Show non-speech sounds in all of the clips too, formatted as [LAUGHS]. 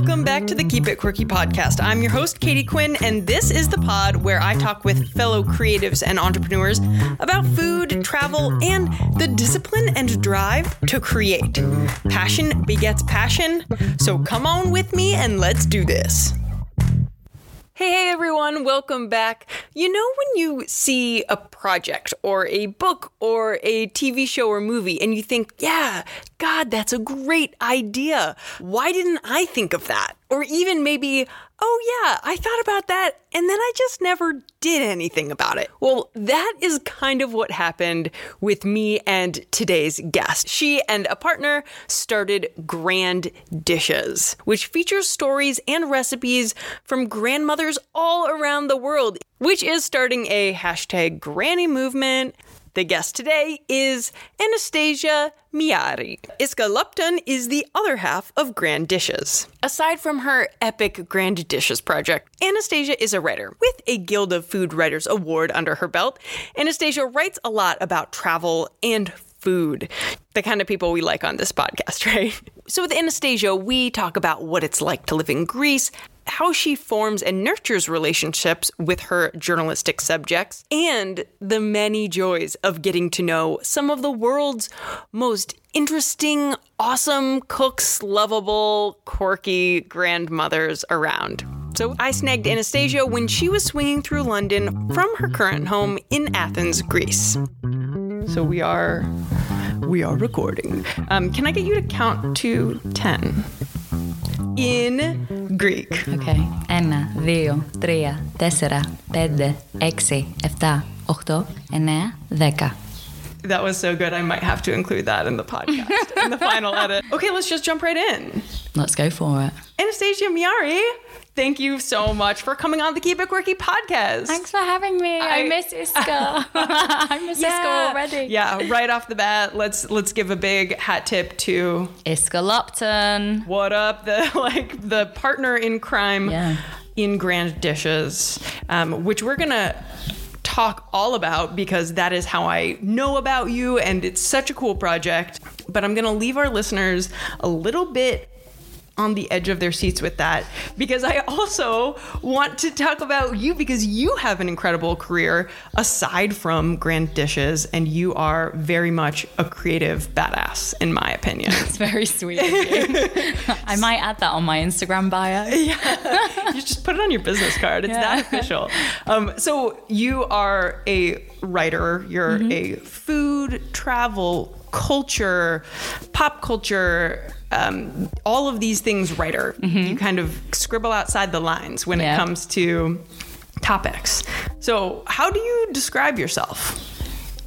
welcome back to the Keep It Quirky podcast. I'm your host, Katie Quinn, and this is the pod where I talk with fellow creatives and entrepreneurs about food, travel, and the discipline and drive to create. Passion begets passion, so come on with me and let's do this. Hey, everyone, welcome back. You know, when you see a project or a book or a TV show or movie and you think, yeah, God, that's a great idea. Why didn't I think of that? Or even maybe, oh yeah, I thought about that and then I just never did anything about it. Well, that is kind of what happened with me and today's guest. She and a partner started Grand Dishes, which features stories and recipes from grandmothers all around the world, which is starting a hashtag granny movement. The guest today is Anastasia Miari. Iska Lupton is the other half of Grand Dishes. Aside from her epic Grand Dishes project, Anastasia is a writer with a Guild of Food Writers Award under her belt. Anastasia writes a lot about travel and food, the kind of people we like on this podcast, [LAUGHS] right? So, with Anastasia, we talk about what it's like to live in Greece, how she forms and nurtures relationships with her journalistic subjects, and the many joys of getting to know some of the world's most interesting, awesome cooks, lovable, quirky grandmothers around. So I snagged Anastasia when she was swinging through London from her current home in Athens, Greece. So we are we are recording. Um, can I get you to count to ten? In Greek. Okay. Ένα, δύο, τρία, τέσσερα, πέντε, έξι, εφτά, οχτώ, εννέα, δέκα. That was so good. I might have to include that in the podcast, in the final edit. Okay, let's just jump right in. Let's go for it. Anastasia Miari, thank you so much for coming on the Keep It Quirky podcast. Thanks for having me. I, I- miss Iska. [LAUGHS] [LAUGHS] I miss Iska already. Yeah, right off the bat, let's let's give a big hat tip to Iska Lupton. what up the [LAUGHS] like the partner in crime Yeah. in Grand Dishes, um, which we're gonna talk all about because that is how I know about you, and it's such a cool project. But I'm gonna leave our listeners a little bit on the edge of their seats with that because I also want to talk about you because you have an incredible career aside from Grand Dishes and you are very much a creative badass in my opinion. It's very sweet. [LAUGHS] I might add that on my Instagram bio. [LAUGHS] yeah. you just put it on your business card. It's that official. Um, so you are a writer. You're a food, travel, culture, pop culture. Um, all of these things writer. You kind of scribble outside the lines when it comes to topics. So how do you describe yourself?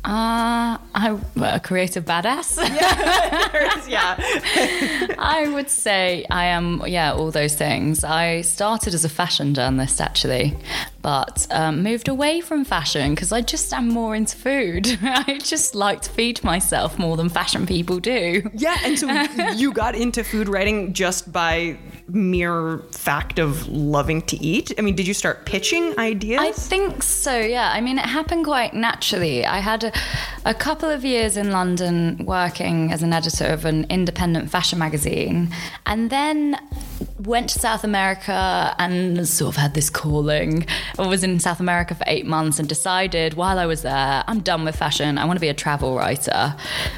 Uh, I'm a creative badass. [LAUGHS] yeah. [LAUGHS] I would say I am, yeah, all those things. I started as a fashion journalist actually, but um, moved away from fashion because I just am more into food. [LAUGHS] I just like to feed myself more than fashion people do. Yeah, and so you got into food writing just by mere fact of loving to eat. I mean, did you start pitching ideas? I think so, yeah. I mean, it happened quite naturally. I had a, a couple of years in London working as an editor of an independent fashion magazine, and then went to South America and sort of had this calling. I was in South America for eight months and decided while I was there, I'm done with fashion. I want to be a travel writer.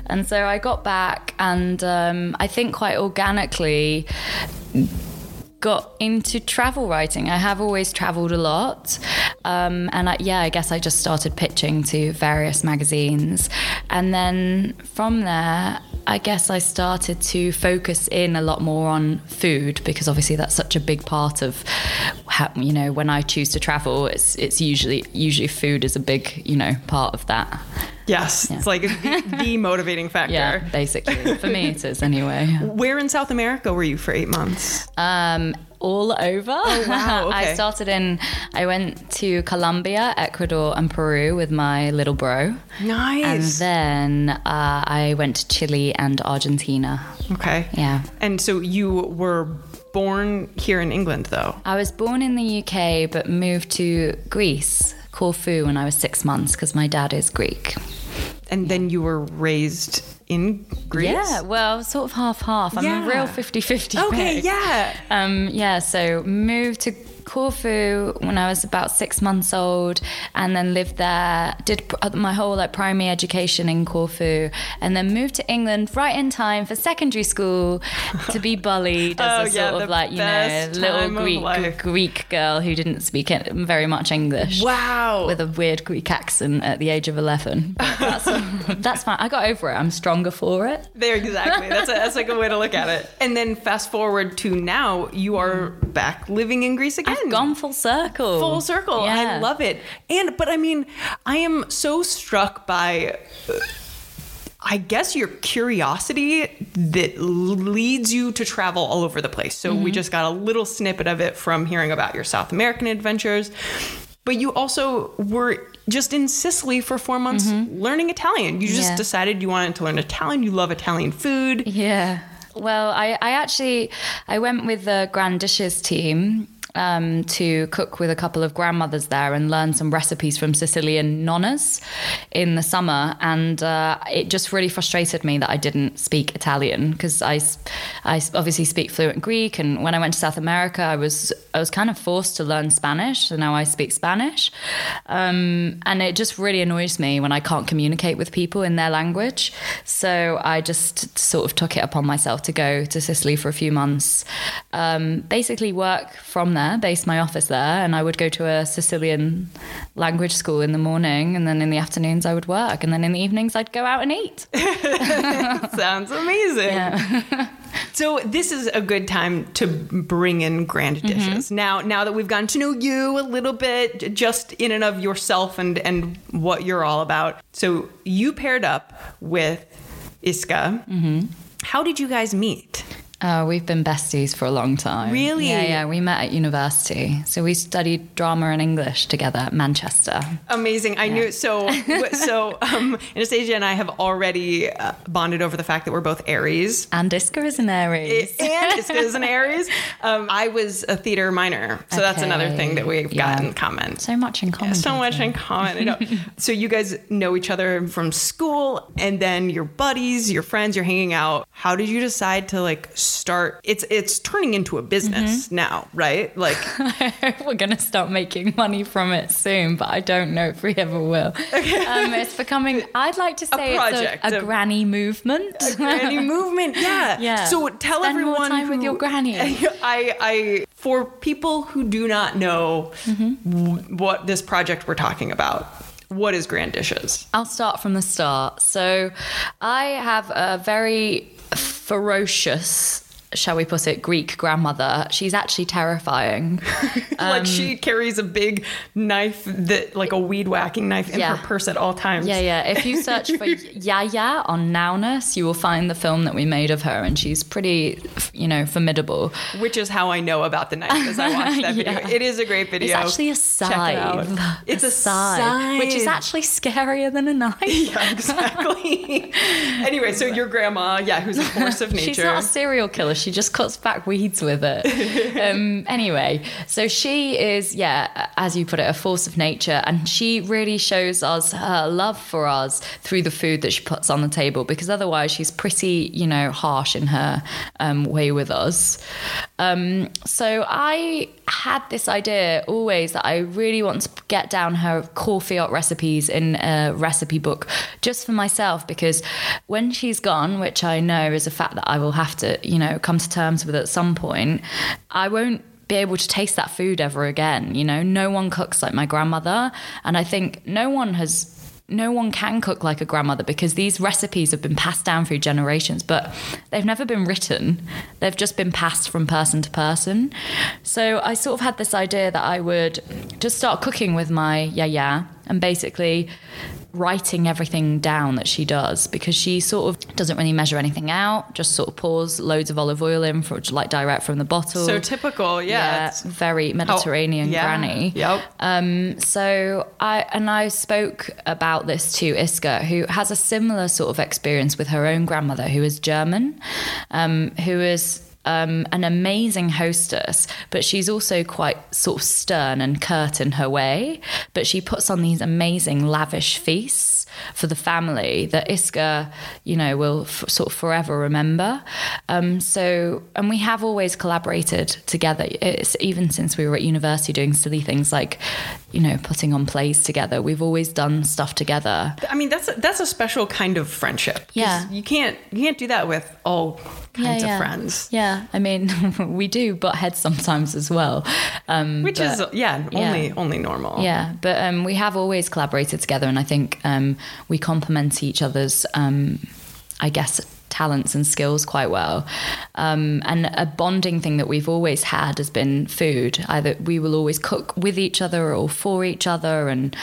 And so I got back, and um, I think quite organically, got into travel writing. I have always traveled a lot. Um, and I, yeah, I guess I just started pitching to various magazines. And then from there, I guess I started to focus in a lot more on food because obviously that's such a big part of how, you know when I choose to travel it's it's usually usually food is a big you know part of that yes, it's like the, the [LAUGHS] motivating factor. yeah basically for me it is anyway Where in South America were you for eight months? Um, all over. Oh wow, [LAUGHS] okay. I started in. I went to Colombia, Ecuador, and Peru with my little bro, Nice. and then uh, I went to Chile and Argentina. okay. Yeah. And so you were born here in England, though. I was born in the UK, but moved to Greece, Corfu, when I was six months because my dad is Greek. And then you were raised in Greece? Yeah, well, sort of half half. I'm Yeah. a real 50 50. Okay, yeah. Um, yeah, so moved to Corfu when I was about six months old, and then lived there. Did uh, my whole like primary education in Corfu, and then moved to England right in time for secondary school to be bullied as [LAUGHS] Oh, a sort the of like you know little Greek. Greek girl who didn't speak very much English. Wow. With a weird Greek accent at the age of 11. [LAUGHS] But that's, that's fine. I got over it. I'm stronger for it. There, exactly. That's a, that's like a way to look at it. And then fast forward to now, you are back living in Greece again. I've gone full circle. full circle. I love it. And but I mean, I am so struck by uh, I guess your curiosity that leads you to travel all over the place. So Mm-hmm. we just got a little snippet of it from hearing about your South American adventures. But you also were just in Sicily for 4 months learning Italian. You just Mm-hmm. Yeah. decided you wanted to learn Italian. You love Italian food. Yeah. Well, I, I actually I went with the Grand Dishes team um, to cook with a couple of grandmothers there and learn some recipes from Sicilian nonnas in the summer. And uh, it just really frustrated me that I didn't speak Italian because I, I obviously speak fluent Greek. And when I went to South America, I was I was kind of forced to learn Spanish. So now I speak Spanish, um, and it just really annoys me when I can't communicate with people in their language. So I just sort of took it upon myself to go to Sicily for a few months, um, basically work from there, base my office there, and I would go to a Sicilian language school in the morning, and then in the afternoons I would work, and then in the evenings I'd go out and eat. [LAUGHS] Sounds amazing. [LAUGHS] so this is a good time to bring in grand Mm-hmm. dishes. Now, now that we've gotten to know you a little bit, just in and of yourself and and what you're all about. So you paired up with Iska. Mm-hmm. How did you guys meet? Uh, we've been besties for a long time. Really? Yeah, yeah. We met at university. So we studied drama and English together at Manchester. Amazing. I knew so. so [LAUGHS] um, Anastasia and I have already uh, bonded over the fact that we're both Aries. And Iska is an Aries. and Iska is an Aries. [LAUGHS] Um, I was a theater minor, so that's another thing that we've Yeah. got in common. So much in common. so much in common. [LAUGHS] So you guys know each other from school, and then your buddies, your friends, you're hanging out. How did you decide to like start? It's it's turning into a business Mm-hmm. now, right? Like [LAUGHS] We're going to start making money from it soon, but I don't know if we ever will. Um, it's becoming, [LAUGHS] I'd like to say project, it's a, a a- granny movement. [LAUGHS] granny movement. Yeah. Yeah. So tell Spend more everyone time with your granny. I, I, for people who do not know Mm-hmm. w- what this project we're talking about, what is Grand Dishes? I'll start from the start. So, I have a very ferocious, shall we put it, Greek grandmother. She's actually terrifying. [LAUGHS] like Um, she carries a big knife that, like a weed whacking knife, in Yeah. her purse at all times. Yeah, yeah. If you [LAUGHS] search for Yaya on Nowness, you will find the film that we made of her, and she's pretty, you know, formidable. Which is how I know about the knife as I watched that [LAUGHS] video. Yeah. It is a great video. It's actually a Check it scythe. It's a, scythe, which is actually scarier than a knife. Yeah, exactly. anyway, so your grandma, yeah, who's a force of nature. She's not a serial killer. She just cuts back weeds with it. [LAUGHS] um, anyway, so she is, yeah, as you put it, a force of nature, and she really shows us her love for us through the food that she puts on the table. Because otherwise, she's pretty, you know, harsh in her um, way with us. Um, so I had this idea always that I really want to get down her Corfiot recipes in a recipe book just for myself because when she's gone, which I know is a fact that I will have to, you know, come to terms with at some point, I won't be able to taste that food ever again. You know, no one cooks like my grandmother. And I think no one has no one can cook like a grandmother because these recipes have been passed down through generations, but they've never been written. They've just been passed from person to person. So I sort of had this idea that I would just start cooking with my yaya and basically writing everything down that she does because she sort of doesn't really measure anything out, just sort of pours loads of olive oil in for like direct from the bottle. so typical, yeah. Yeah, very Mediterranean yeah, granny. Yep. Um, so I and I spoke about this to Iska, who has a similar sort of experience with her own grandmother, who is German, um, who is um, an amazing hostess, but she's also quite sort of stern and curt in her way. But she puts on these amazing, lavish feasts for the family that Iska, you know, will f- sort of forever remember. Um, so, and we have always collaborated together. It's even since we were at university doing silly things like, you know, putting on plays together. We've always done stuff together. I mean, that's a, that's a special kind of friendship. Yeah. you can't you can't do that with all kinds of friends. Yeah, I mean, [LAUGHS] we do butt heads sometimes as well. Um, Which but- is yeah, only only normal. Yeah, but um, we have always collaborated together, and I think um, we complement each other's, um, I guess, talents and skills quite well. Um, and a bonding thing that we've always had has been food. Either we will always cook with each other or for each other, and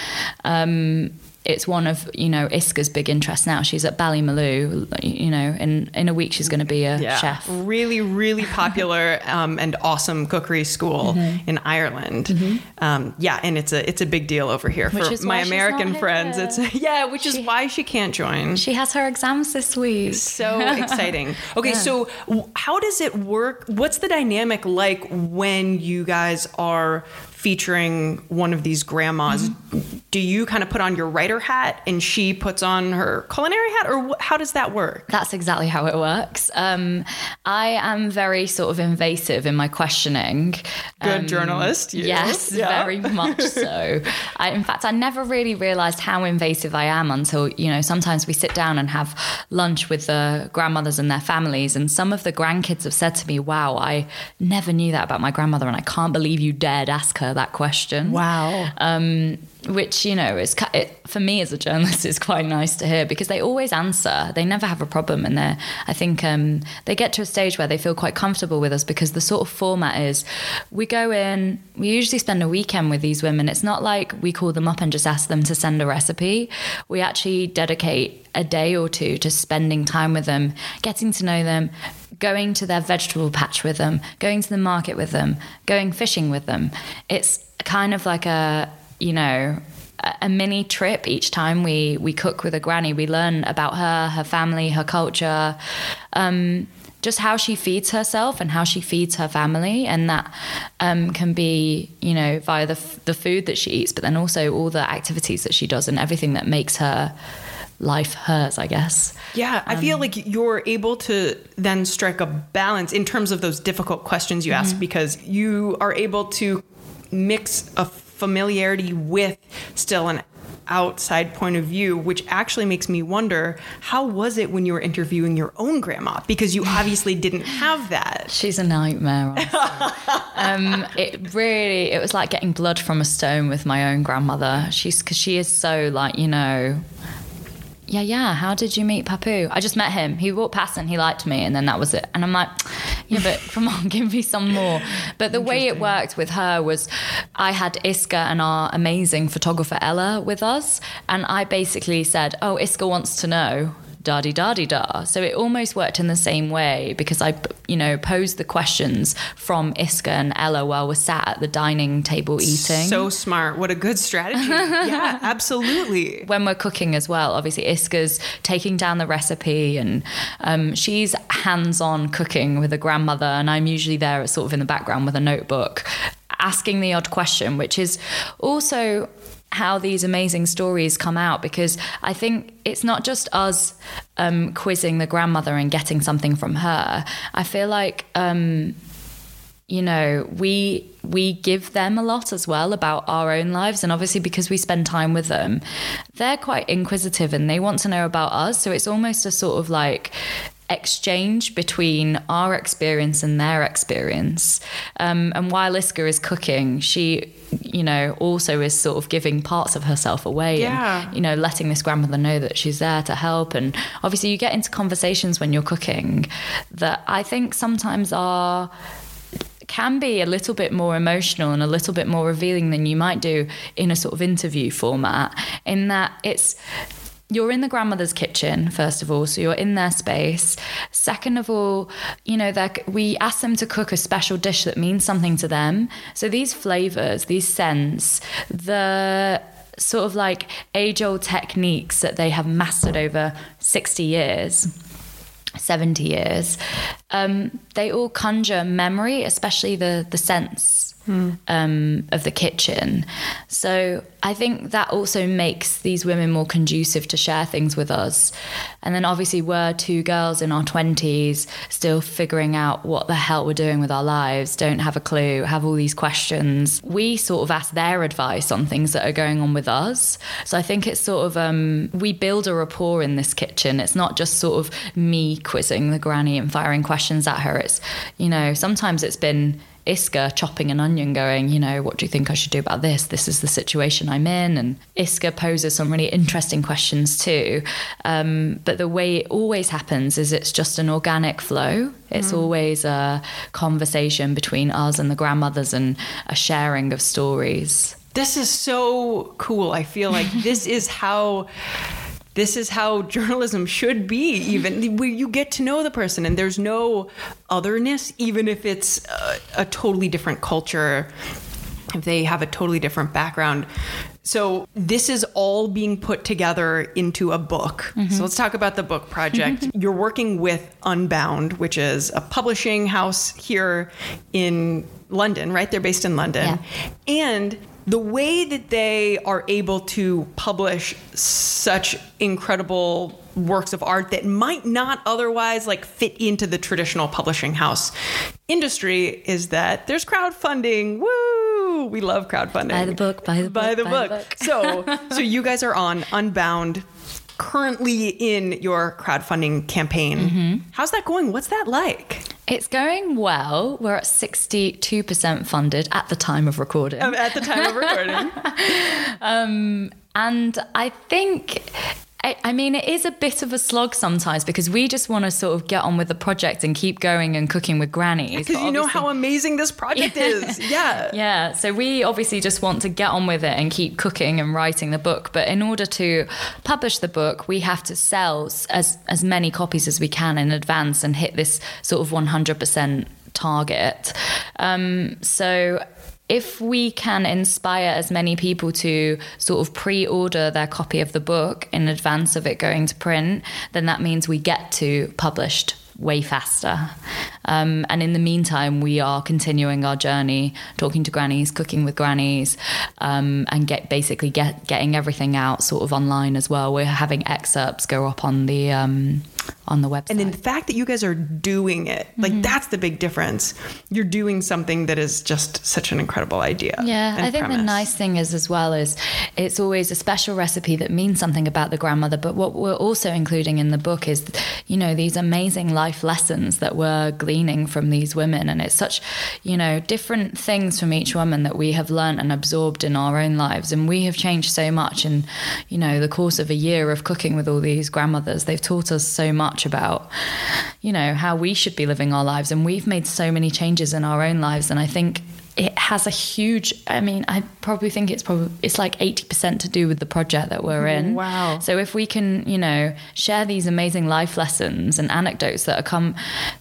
um, it's one of you know Iska's big interests now. She's at Ballymaloe. You know, in in a week she's going to be a Yeah. chef. Really, really popular [LAUGHS] um, and awesome cookery school Mm-hmm. in Ireland. Um, yeah, and it's a it's a big deal over here Which for my American friends. It's [LAUGHS] yeah, which is why she can't join. She has her exams this week. so [LAUGHS] exciting. Okay, so how does it work? What's the dynamic like when you guys are featuring one of these grandmas? Mm-hmm. Do you kind of put on your writer hat and she puts on her culinary hat, or how does that work? That's exactly how it works. Um, I am very sort of invasive in my questioning. Good Um, journalist, you. Yes, [LAUGHS] Yeah. very much so. I, in fact, I never really realized how invasive I am until, you know, sometimes we sit down and have lunch with the grandmothers and their families. And some of the grandkids have said to me, wow, I never knew that about my grandmother. And I can't believe you dared ask her that question Wow. um, which you know is it, for me as a journalist [LAUGHS] is quite nice to hear because they always answer. They never have a problem, and they I think um, they get to a stage where they feel quite comfortable with us because the sort of format is we go in. We usually spend a weekend with these women. It's not like we call them up and just ask them to send a recipe. We actually dedicate a day or two to spending time with them, getting to know them, going to their vegetable patch with them, going to the market with them, going fishing with them. It's kind of like a you know a- mini trip each time we we cook with a granny we learn about her her family her culture um just how she feeds herself and how she feeds her family and that um, can be you know via the, the food that she eats but then also all the activities that she does and everything that makes her life hers i guess Yeah, I feel like you're able to then strike a balance in terms of those difficult questions you ask because you are able to mix a familiarity with still an outside point of view, which actually makes me wonder how was it when you were interviewing your own grandma? Because you obviously didn't have that. [LAUGHS] She's a nightmare. [LAUGHS] um, it really, it was like getting blood from a stone with my own grandmother. She's because she is so like you know. Yeah, yeah. How did you meet Papu? I just met him. He walked past and he liked me, and then that was it. And I'm like, [SNIFFS] yeah, but come on, [LAUGHS] give me some more. But the way it worked with her was, I had Iska and our amazing photographer Ella with us, and I basically said, "Oh, Iska wants to know." Da di da di da. So it almost worked in the same way because I, you know, posed the questions from Iska and Ella while we're sat at the dining table eating. So smart. What a good strategy. [LAUGHS] yeah, absolutely. when we're cooking as well, obviously Iska's taking down the recipe and um, she's hands-on cooking with a grandmother, and I'm usually there, sort of in the background with a notebook, asking the odd question, which is also how these amazing stories come out because I think it's not just us um, quizzing the grandmother and getting something from her. I feel like. Um, you know we we give them a lot as well about our own lives and obviously because we spend time with them they're quite inquisitive and they want to know about us so it's almost a sort of like exchange between our experience and their experience um, and while Iska is cooking she you know also is sort of giving parts of herself away Yeah. and you know letting this grandmother know that she's there to help and obviously you get into conversations when you're cooking that I think sometimes are can be a little bit more emotional and a little bit more revealing than you might do in a sort of interview format in that it's you're in the grandmother's kitchen first of all so you're in their space. Second of all you know we ask them to cook a special dish that means something to them. So these flavors these scents the sort of like age old techniques that they have mastered over 60 years 70 years, um, they all conjure memory, especially the, the sense um, of the kitchen. So I think that also makes these women more conducive to share things with us. And then obviously, we're two girls in our 20s, still figuring out what the hell we're doing with our lives, don't have a clue, have all these questions. We sort of ask their advice on things that are going on with us. So I think it's sort of, um, we build a rapport in this kitchen. It's not just sort of me quizzing the granny and firing questions at her. It's, you know, sometimes it's been, Iska chopping an onion, going, you know, what do you think I should do about this? This is the situation I'm in. And Iska poses some really interesting questions too. Um, but the way it always happens is it's just an organic flow. It's mm. always a conversation between us and the grandmothers and a sharing of stories. This is so cool. I feel like this [LAUGHS] is how this is how journalism should be even where you get to know the person and there's no otherness even if it's a, a totally different culture if they have a totally different background so this is all being put together into a book. Mm-hmm. So let's talk about the book project. You're working with Unbound, which is a publishing house here in London, right? They're based in London. Yeah. And the way that they are able to publish such incredible works of art that might not otherwise like fit into the traditional publishing house industry is that there's crowdfunding. Woo! We love crowdfunding. Buy the book, buy the book. Buy the, buy book. The book. so [LAUGHS] so you guys are on Unbound currently in your crowdfunding campaign. Mm-hmm. How's that going? What's that like? It's going well. We're at 62% funded at the time of recording. Um, at the time of recording. [LAUGHS] um, and I think I, I, mean, it is a bit of a slog sometimes because we just want to sort of get on with the project and keep going and cooking with grannies. Because you know how amazing this project [LAUGHS] yeah. is. Yeah. Yeah. So we obviously just want to get on with it and keep cooking and writing the book. But in order to publish the book, we have to sell as, as many copies as we can in advance and hit this sort of 100% target. Um, so if we can inspire as many people to sort of pre order their copy of the book in advance of it going to print, then that means we get to published way faster. Um, and in the meantime, we are continuing our journey, talking to grannies, cooking with grannies, um, and get basically get getting everything out sort of online as well. We're having excerpts go up on the um, on the website. And then the fact that you guys are doing it, like mm-hmm. that's the big difference. You're doing something that is just such an incredible idea. Yeah, I think premise. the nice thing is as well is it's always a special recipe that means something about the grandmother. But what we're also including in the book is, you know, these amazing life lessons that we're gleaning from these women, and it's such, you know, different things from each woman that we have learned and absorbed in our own lives, and we have changed so much in, you know, the course of a year of cooking with all these grandmothers. They've taught us so much about, you know, how we should be living our lives. And we've made so many changes in our own lives. And I think it has a huge i mean i probably think it's probably it's like 80% to do with the project that we're in. Wow. So if we can you know share these amazing life lessons and anecdotes that are come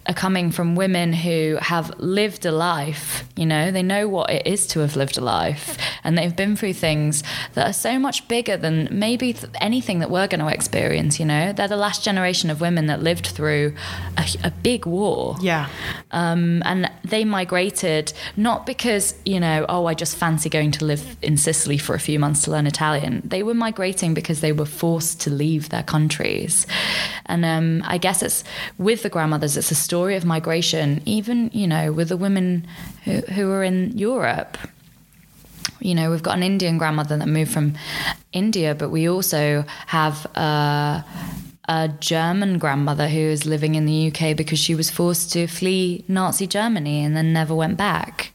are coming from women who have lived a life you know they know what it is to have lived a life. And they've been through things that are so much bigger than maybe anything that we're going to experience you know. They're the last generation of women that lived through a, a big war. Yeah. Um, and they migrated not because because, you know, oh, I just fancy going to live in Sicily for a few months to learn Italian. They were migrating because they were forced to leave their countries. And um, I guess it's with the grandmothers, it's a story of migration, even, you know, with the women who, who are in Europe you know, we've got an Indian grandmother that moved from India, but we also have a German grandmother who is living in the UK because she was forced to flee Nazi Germany and then never went back.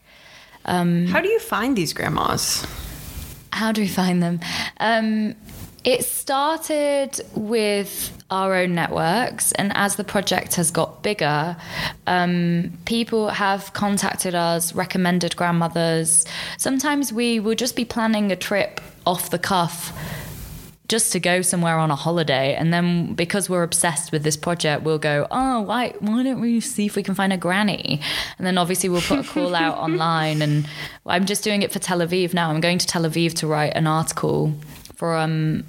Um, how do you find these grandmas? How do we find them? Um, it started with our own networks, and as the project has got bigger, um, people have contacted us, recommended grandmothers. Sometimes we will just be planning a trip off the cuff just to go somewhere on a holiday. And then because we're obsessed with this project we'll go oh why why don't we see if we can find a granny? And then obviously we'll put a call out [LAUGHS] online. And i'm just doing it for tel aviv now. I'm going to tel aviv to write an article for um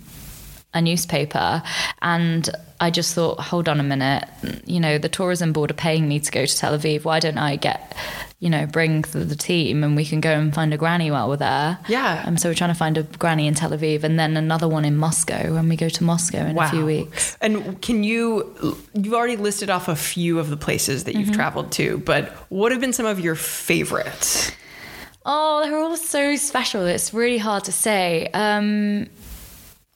a newspaper and I just thought, hold on a minute, you know, the tourism board are paying me to go to Tel Aviv. Why don't I get, you know, bring the, the team and we can go and find a granny while we're there? Yeah. Um, so we're trying to find a granny in Tel Aviv and then another one in Moscow when we go to Moscow in a few weeks. And can you, you've already listed off a few of the places that you've Mm-hmm. traveled to, but what have been some of your favorites? Oh, they're all so special. It's really hard to say. Um,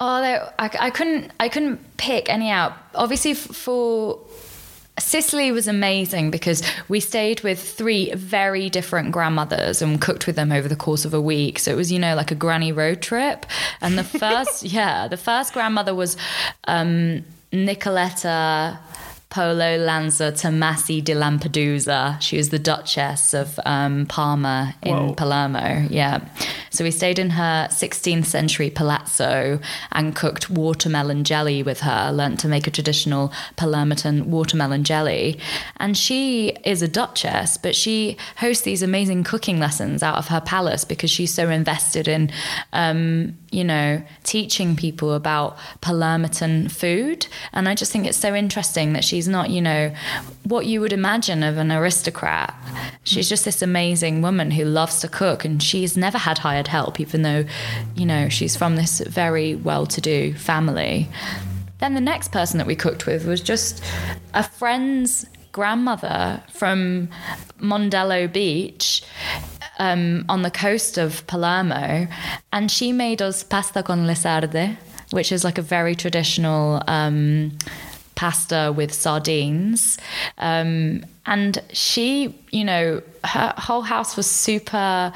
oh, they- I, I couldn't. I couldn't pick any out. Obviously, f- for Sicily was amazing because we stayed with three very different grandmothers and cooked with them over the course of a week. So it was, you know, like a granny road trip. And the [LAUGHS] first, yeah, the first grandmother was um, Nicoletta. Polo Lanza Tomasi di Lampedusa. She was the Duchess of um, Parma in Whoa. Palermo. Yeah. So we stayed in her 16th century palazzo and cooked watermelon jelly with her, learnt to make a traditional Palermitan watermelon jelly. And she is a duchess, but she hosts these amazing cooking lessons out of her palace because she's so invested in, um, you know, teaching people about Palermitan food. And I just think it's so interesting that she's not, you know, what you would imagine of an aristocrat. She's just this amazing woman who loves to cook and she's never had hired help, even though, you know, she's from this very well to do family. Then the next person that we cooked with was just a friend's grandmother from Mondello Beach um, on the coast of Palermo, and she made us pasta con le sarde, which is like a very traditional um, pasta with sardines. Um, and she, you know, her whole house was super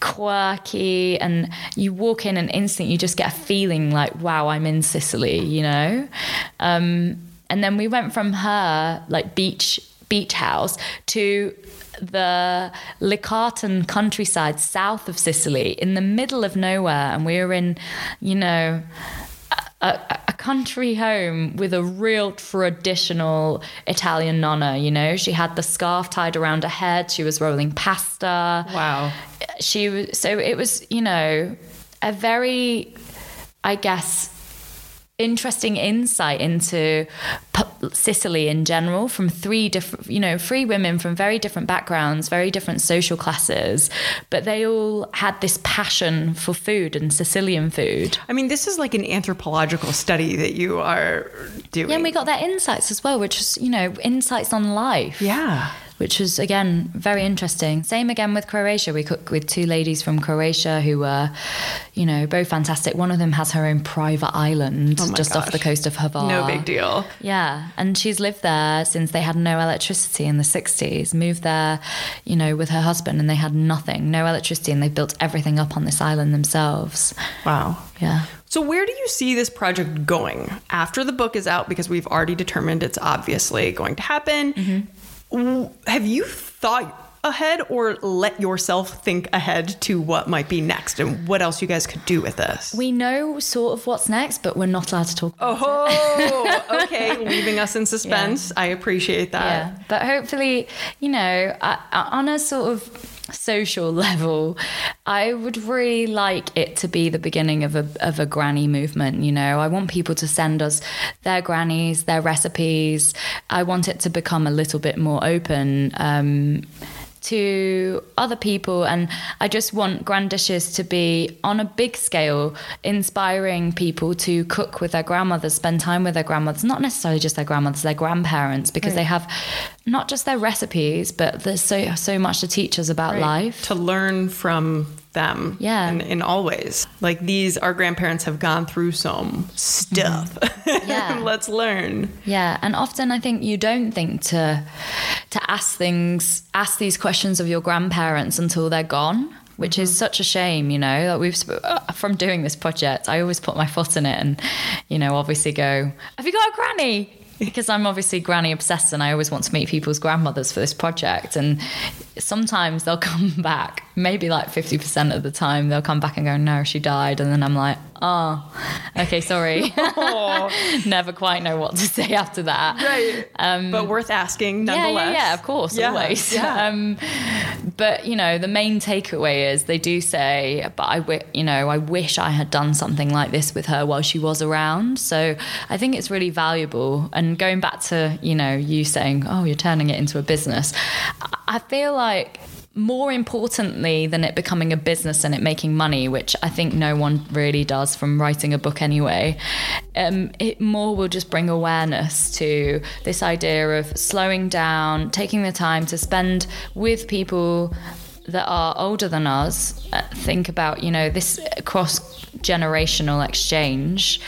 quirky and you walk in and instantly you just get a feeling like wow i'm in sicily you know um, and then we went from her like beach beach house to the Licarton countryside south of Sicily in the middle of nowhere and we were in you know a, a country home with a real traditional Italian nonna, you know. She had the scarf tied around her head. She was rolling pasta. Wow. She was so it was, you know, a very I guess interesting insight into Sicily in general from three different, you know, three women from very different backgrounds, very different social classes, but they all had this passion for food and Sicilian food. I mean, this is like an anthropological study that you are doing. Yeah, and we got their insights as well, which is, you know, insights on life. Yeah. Which was, again, very interesting. Same again with Croatia. We cooked with two ladies from Croatia who were, you know, both fantastic. One of them has her own private island Oh just off the coast of Hvar. No big deal. Yeah, and she's lived there since they had no electricity in the 60s. Moved there, you know, with her husband, and they had nothing, no electricity, and they built everything up on this island themselves. Wow. Yeah. So, where do you see this project going after the book is out? Because we've already determined it's obviously going to happen. W- Have you thought ahead or let yourself think ahead to what might be next and what else you guys could do with this? We know sort of what's next, but we're not allowed to talk. about Oh, [LAUGHS] okay. Leaving us in suspense. I appreciate that. Yeah, but hopefully, you know, on a sort of social level, I would really like it to be the beginning of a of a granny movement. You know, I want people to send us their grannies, their recipes. I want it to become a little bit more open. Um, to other people and I just want grand dishes to be on a big scale inspiring people to cook with their grandmothers spend time with their grandmothers not necessarily just their grandmothers their grandparents because they have not just their recipes but there's so so much to teach us about life. To learn from them. Yeah. In, in all ways. Like these, our grandparents have gone through some stuff. Mm-hmm. Yeah. [LAUGHS] Let's learn. Yeah, and often I think you don't think to to ask things, ask these questions of your grandparents until they're gone, which is such a shame. You know, that we've sp- uh, from doing this project, I always put my foot in it, and you know, obviously go, "Have you got a granny?" Because I'm obviously granny obsessed, and I always want to meet people's grandmothers for this project. And sometimes they'll [LAUGHS] come back, maybe like 50% of the time, they'll come back and go, No, she died. And then I'm like, Oh, okay, sorry. [LAUGHS] [LAUGHS] Never quite know what to say after that. Right. but worth asking Um, Yeah, nonetheless. yeah, yeah, of course, Yeah, always. yeah. Um, but you know, the main takeaway is they do say, but I, you know, I wish I had done something like this with her while she was around. So I think it's really valuable. And going back to you know, you saying, oh, you're turning it into a business. I feel like more importantly than it becoming a business and it making money, which I think no one really does from writing a book anyway, um, it more will just bring awareness to this idea of slowing down, taking the time to spend with people that are older than us. Uh, think about, you know, this cross generational exchange,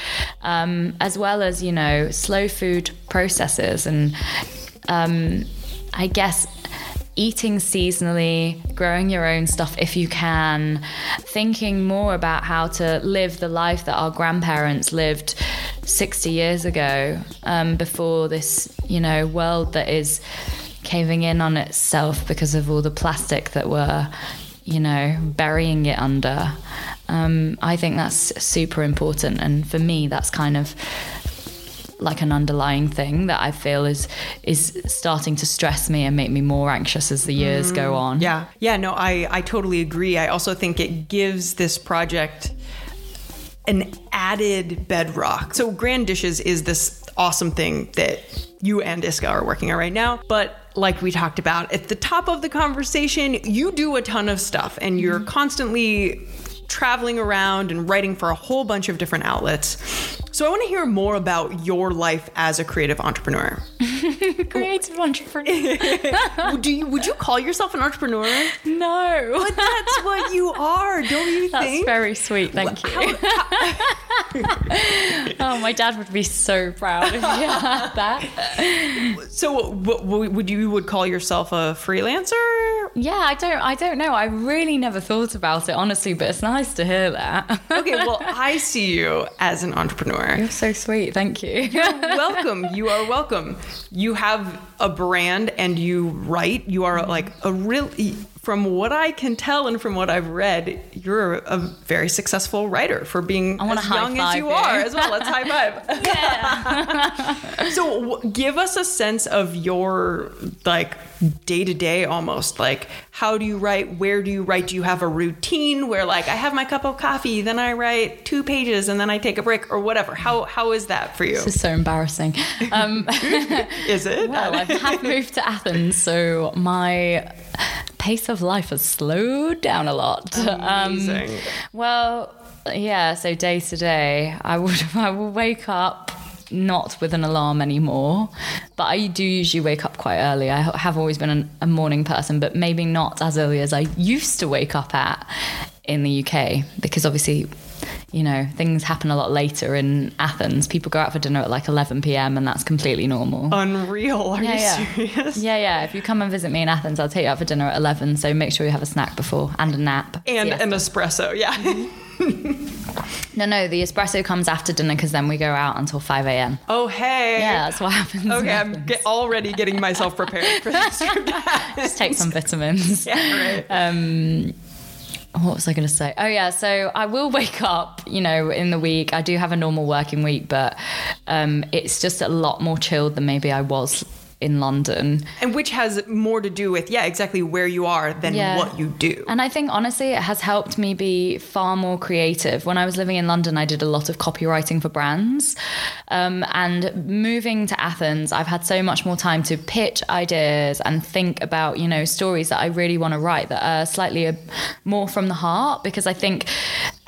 um, as well as, you know, slow food processes and um, I guess eating seasonally, growing your own stuff if you can, thinking more about how to live the life that our grandparents lived 60 years ago um, before this, you know, world that is caving in on itself because of all the plastic that we're, you know, burying it under. Um, I think that's super important. And for me, that's kind of like an underlying thing that I feel is is starting to stress me and make me more anxious as the years mm, go on. Yeah. Yeah, no, I I totally agree. I also think it gives this project an added bedrock. So Grand Dishes is this awesome thing that you and Iska are working on right now, but like we talked about at the top of the conversation, you do a ton of stuff and you're mm-hmm. constantly traveling around and writing for a whole bunch of different outlets. So I want to hear more about your life as a creative entrepreneur. [LAUGHS] creative entrepreneur. [LAUGHS] Do you would you call yourself an entrepreneur? No. But that's what you are, don't you that's think? That's very sweet, thank you. How, how... [LAUGHS] oh, my dad would be so proud if you had that. So, what, would you would call yourself a freelancer? Yeah, I don't I don't know. I really never thought about it honestly, but it's nice to hear that. okay, well, I see you as an entrepreneur. You're so sweet. Thank you. You're welcome. You are welcome. You have a brand and you write. You are mm-hmm. like a real from what I can tell and from what I've read, you're a very successful writer for being as young as you, you, are as well. Let's high five. [LAUGHS] [LAUGHS] so w- give us a sense of your like day to day almost like how do you write where do you write do you have a routine where like i have my cup of coffee then i write two pages and then i take a break or whatever how how is that for you this is so embarrassing um, [LAUGHS] is it well i have moved to athens so my pace of life has slowed down a lot. Amazing. Um, well, yeah. So day to day, I would [LAUGHS] I will wake up not with an alarm anymore, but I do usually wake up quite early. I have always been an, a morning person, but maybe not as early as I used to wake up at in the UK because obviously you know, things happen a lot later in Athens. People go out for dinner at like 11 p.m. and that's completely normal. Unreal. Are yeah, you yeah. serious? Yeah, yeah. If you come and visit me in Athens, I'll take you out for dinner at 11. So make sure you have a snack before and a nap. And an espresso, yeah. Mm-hmm. [LAUGHS] no, no, the espresso comes after dinner because then we go out until 5 a.m. Oh, hey. Yeah, that's what happens. Okay, I'm get, already getting myself prepared for this. [LAUGHS] Just take some vitamins. [LAUGHS] Yeah, right. Um, what was I going to say? Oh yeah, so I will wake up, you know, in the week. I do have a normal working week, but um, it's just a lot more chilled than maybe I was in London. And which has more to do with, yeah, exactly where you are than yeah. what you do. And I think honestly, it has helped me be far more creative. When I was living in London, I did a lot of copywriting for brands. Um, and moving to Athens, I've had so much more time to pitch ideas and think about, you know, stories that I really want to write that are slightly a, more from the heart because I think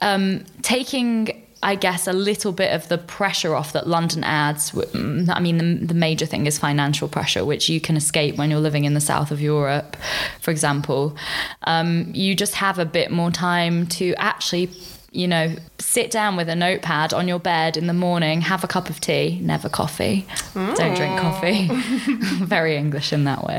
um, taking I guess, a little bit of the pressure off that London adds. Mm, I mean, the, the, major thing is financial pressure, which you can escape when you're living in the south of Europe, for example. Um, you just have a bit more time to actually you know, sit down with a notepad on your bed in the morning, have a cup of tea, never coffee. Mm. Don't drink coffee. [LAUGHS] Very English in that way.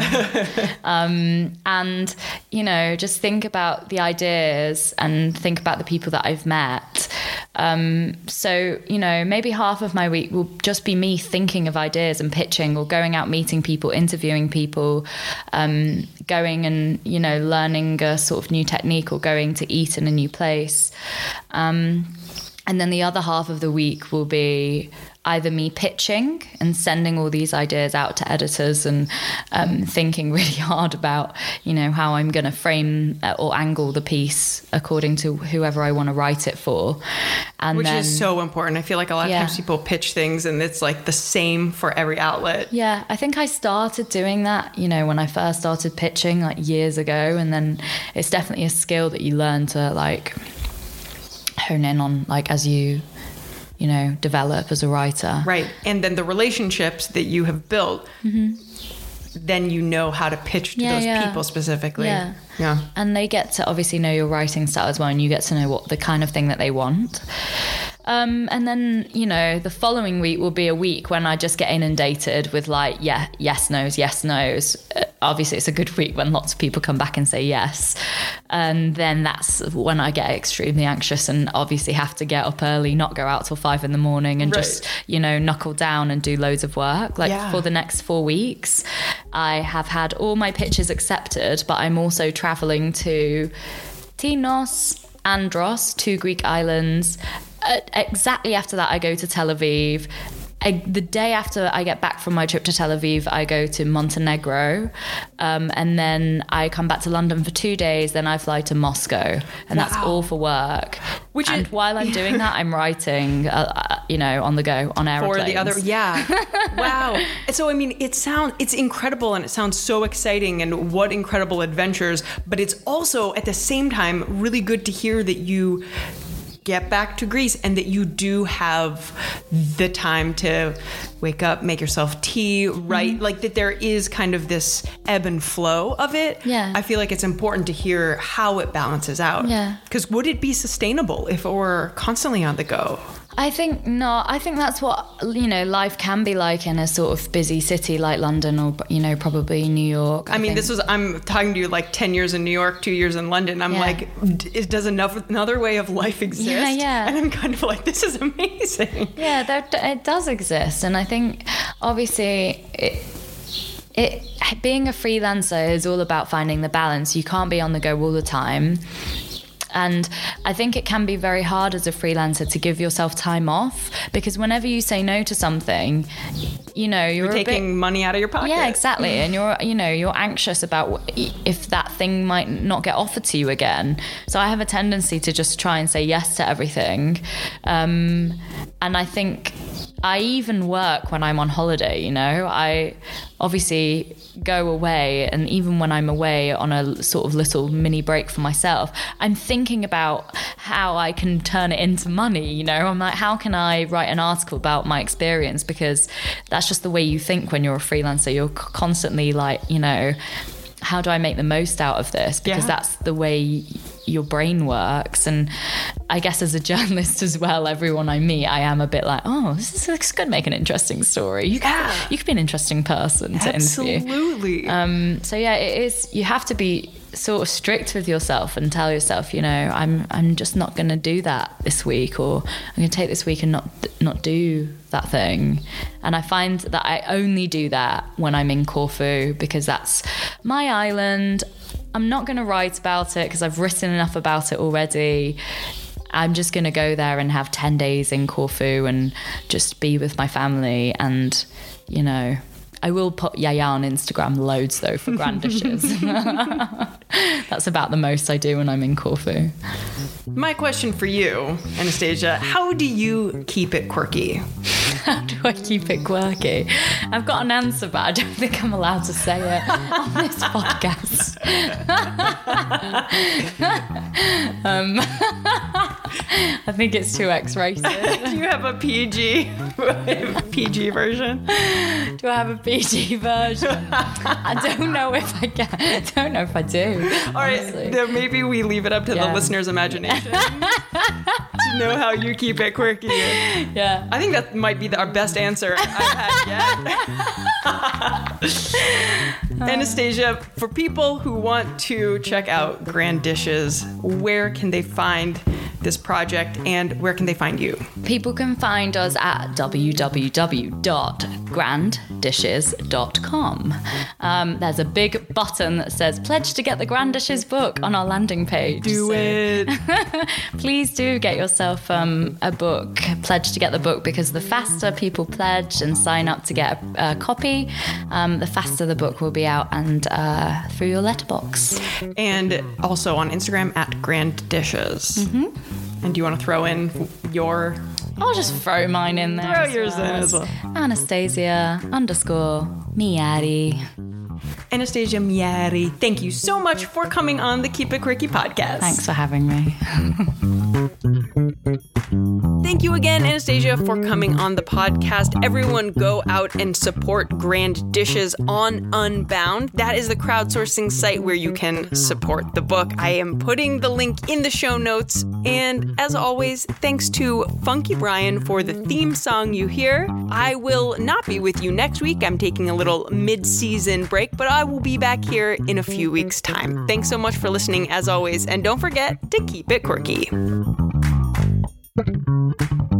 um, and, you know, just think about the ideas and think about the people that I've met. Um, so, you know, maybe half of my week will just be me thinking of ideas and pitching or going out meeting people, interviewing people, um, going and, you know, learning a sort of new technique or going to eat in a new place. Um, and then the other half of the week will be either me pitching and sending all these ideas out to editors and um, thinking [LAUGHS] really hard about, you know, how I'm going to frame uh, or angle the piece according to whoever I want to write it for. And Which then, is so important. I feel like a lot yeah. of times people pitch things and it's like the same for every outlet. Yeah, I think I started doing that, you know, when I first started pitching like years ago. And then it's definitely a skill that you learn to like hone in on, like, as you you know, develop as a writer. Right. And then the relationships that you have built, mm-hmm. then you know how to pitch to yeah, those yeah. people specifically. Yeah. Yeah. And they get to obviously know your writing style as well, and you get to know what the kind of thing that they want. Um, and then, you know, the following week will be a week when I just get inundated with like, yeah, yes, no's, yes, no's. Uh, obviously, it's a good week when lots of people come back and say yes. And then that's when I get extremely anxious and obviously have to get up early, not go out till five in the morning and right. just, you know, knuckle down and do loads of work. Like yeah. for the next four weeks, I have had all my pitches accepted, but I'm also traveling to Tinos, Andros, two Greek islands, uh, exactly after that, I go to Tel Aviv. I, the day after I get back from my trip to Tel Aviv, I go to Montenegro, um, and then I come back to London for two days. Then I fly to Moscow, and wow. that's all for work. Which and is, while I'm doing that, I'm writing, uh, uh, you know, on the go on airplanes. For the other, yeah, [LAUGHS] wow. So I mean, it sounds it's incredible, and it sounds so exciting, and what incredible adventures. But it's also at the same time really good to hear that you get back to Greece and that you do have the time to wake up, make yourself tea, right? mm-hmm. like that there is kind of this ebb and flow of it. Yeah. I feel like it's important to hear how it balances out. Yeah. Because would it be sustainable if it were constantly on the go? I think no. I think that's what you know life can be like in a sort of busy city like London or you know probably New York. I, I mean, this was I'm talking to you like ten years in New York, two years in London. I'm yeah. like, does enough another way of life exist? Yeah, yeah. And I'm kind of like, this is amazing. Yeah, there, it does exist, and I think obviously it, it being a freelancer is all about finding the balance. You can't be on the go all the time. And I think it can be very hard as a freelancer to give yourself time off because whenever you say no to something, you know, you're, you're taking bit, money out of your pocket. Yeah, exactly. and you're, you know, you're anxious about if that thing might not get offered to you again. So I have a tendency to just try and say yes to everything. Um, and I think I even work when I'm on holiday, you know. I obviously go away, and even when I'm away on a sort of little mini break for myself, I'm thinking about how I can turn it into money, you know. I'm like, how can I write an article about my experience? Because that's just the way you think when you're a freelancer. You're constantly like, you know, how do I make the most out of this? Because yeah. that's the way your brain works. And I guess as a [LAUGHS] journalist as well, everyone I meet, I am a bit like, oh, this, is, could make an interesting story. You yeah. could, you could be an interesting person to Absolutely. interview. Absolutely. Um, so yeah, it is. You have to be sort of strict with yourself and tell yourself, you know, I'm I'm just not going to do that this week, or I'm going to take this week and not not do that thing. And I find that I only do that when I'm in Corfu because that's my island. I'm not going to write about it because I've written enough about it already. I'm just going to go there and have 10 days in Corfu and just be with my family and, you know, I will put Yaya on Instagram loads though for grand dishes. [LAUGHS] [LAUGHS] That's about the most I do when I'm in Corfu. My question for you, Anastasia, how do you keep it quirky? [LAUGHS] How do I keep it quirky? I've got an answer, but I don't think I'm allowed to say it on this podcast. [LAUGHS] um, [LAUGHS] I think it's too X-rated. do you have a PG PG version? Do I have a PG version? I don't know if I can. I don't know if I do. All right, then maybe we leave it up to yeah. the listener's imagination to know how you keep it quirky. Yeah, I think that might be the, our best answer I've had yet. [LAUGHS] Anastasia, for people who want to check out Grand Dishes, where can they find this project, and where can they find you? People can find us at www.granddishes.com. Um, there's a big button that says pledge to get the Grand Dishes book on our landing page. Do so it. [LAUGHS] please do get yourself um, a book, pledge to get the book, because the faster people pledge and sign up to get a, a copy, um, the faster the book will be out and uh, through your letterbox. And also on Instagram at Grand Dishes. Mm-hmm. And do you want to throw in your I'll just throw mine in there. Throw yours well. in as well. Anastasia underscore Miari. Anastasia Miari, thank you so much for coming on the Keep It Quirky podcast. Thanks for having me. [LAUGHS] Thank you again, Anastasia, for coming on the podcast. Everyone go out and support Grand Dishes on Unbound. That is the crowdsourcing site where you can support the book. I am putting the link in the show notes. And as always, thanks to Funky Brian for the theme song you hear. I will not be with you next week. I'm taking a little mid season break, but I will be back here in a few weeks' time. Thanks so much for listening, as always, and don't forget to keep it quirky. thank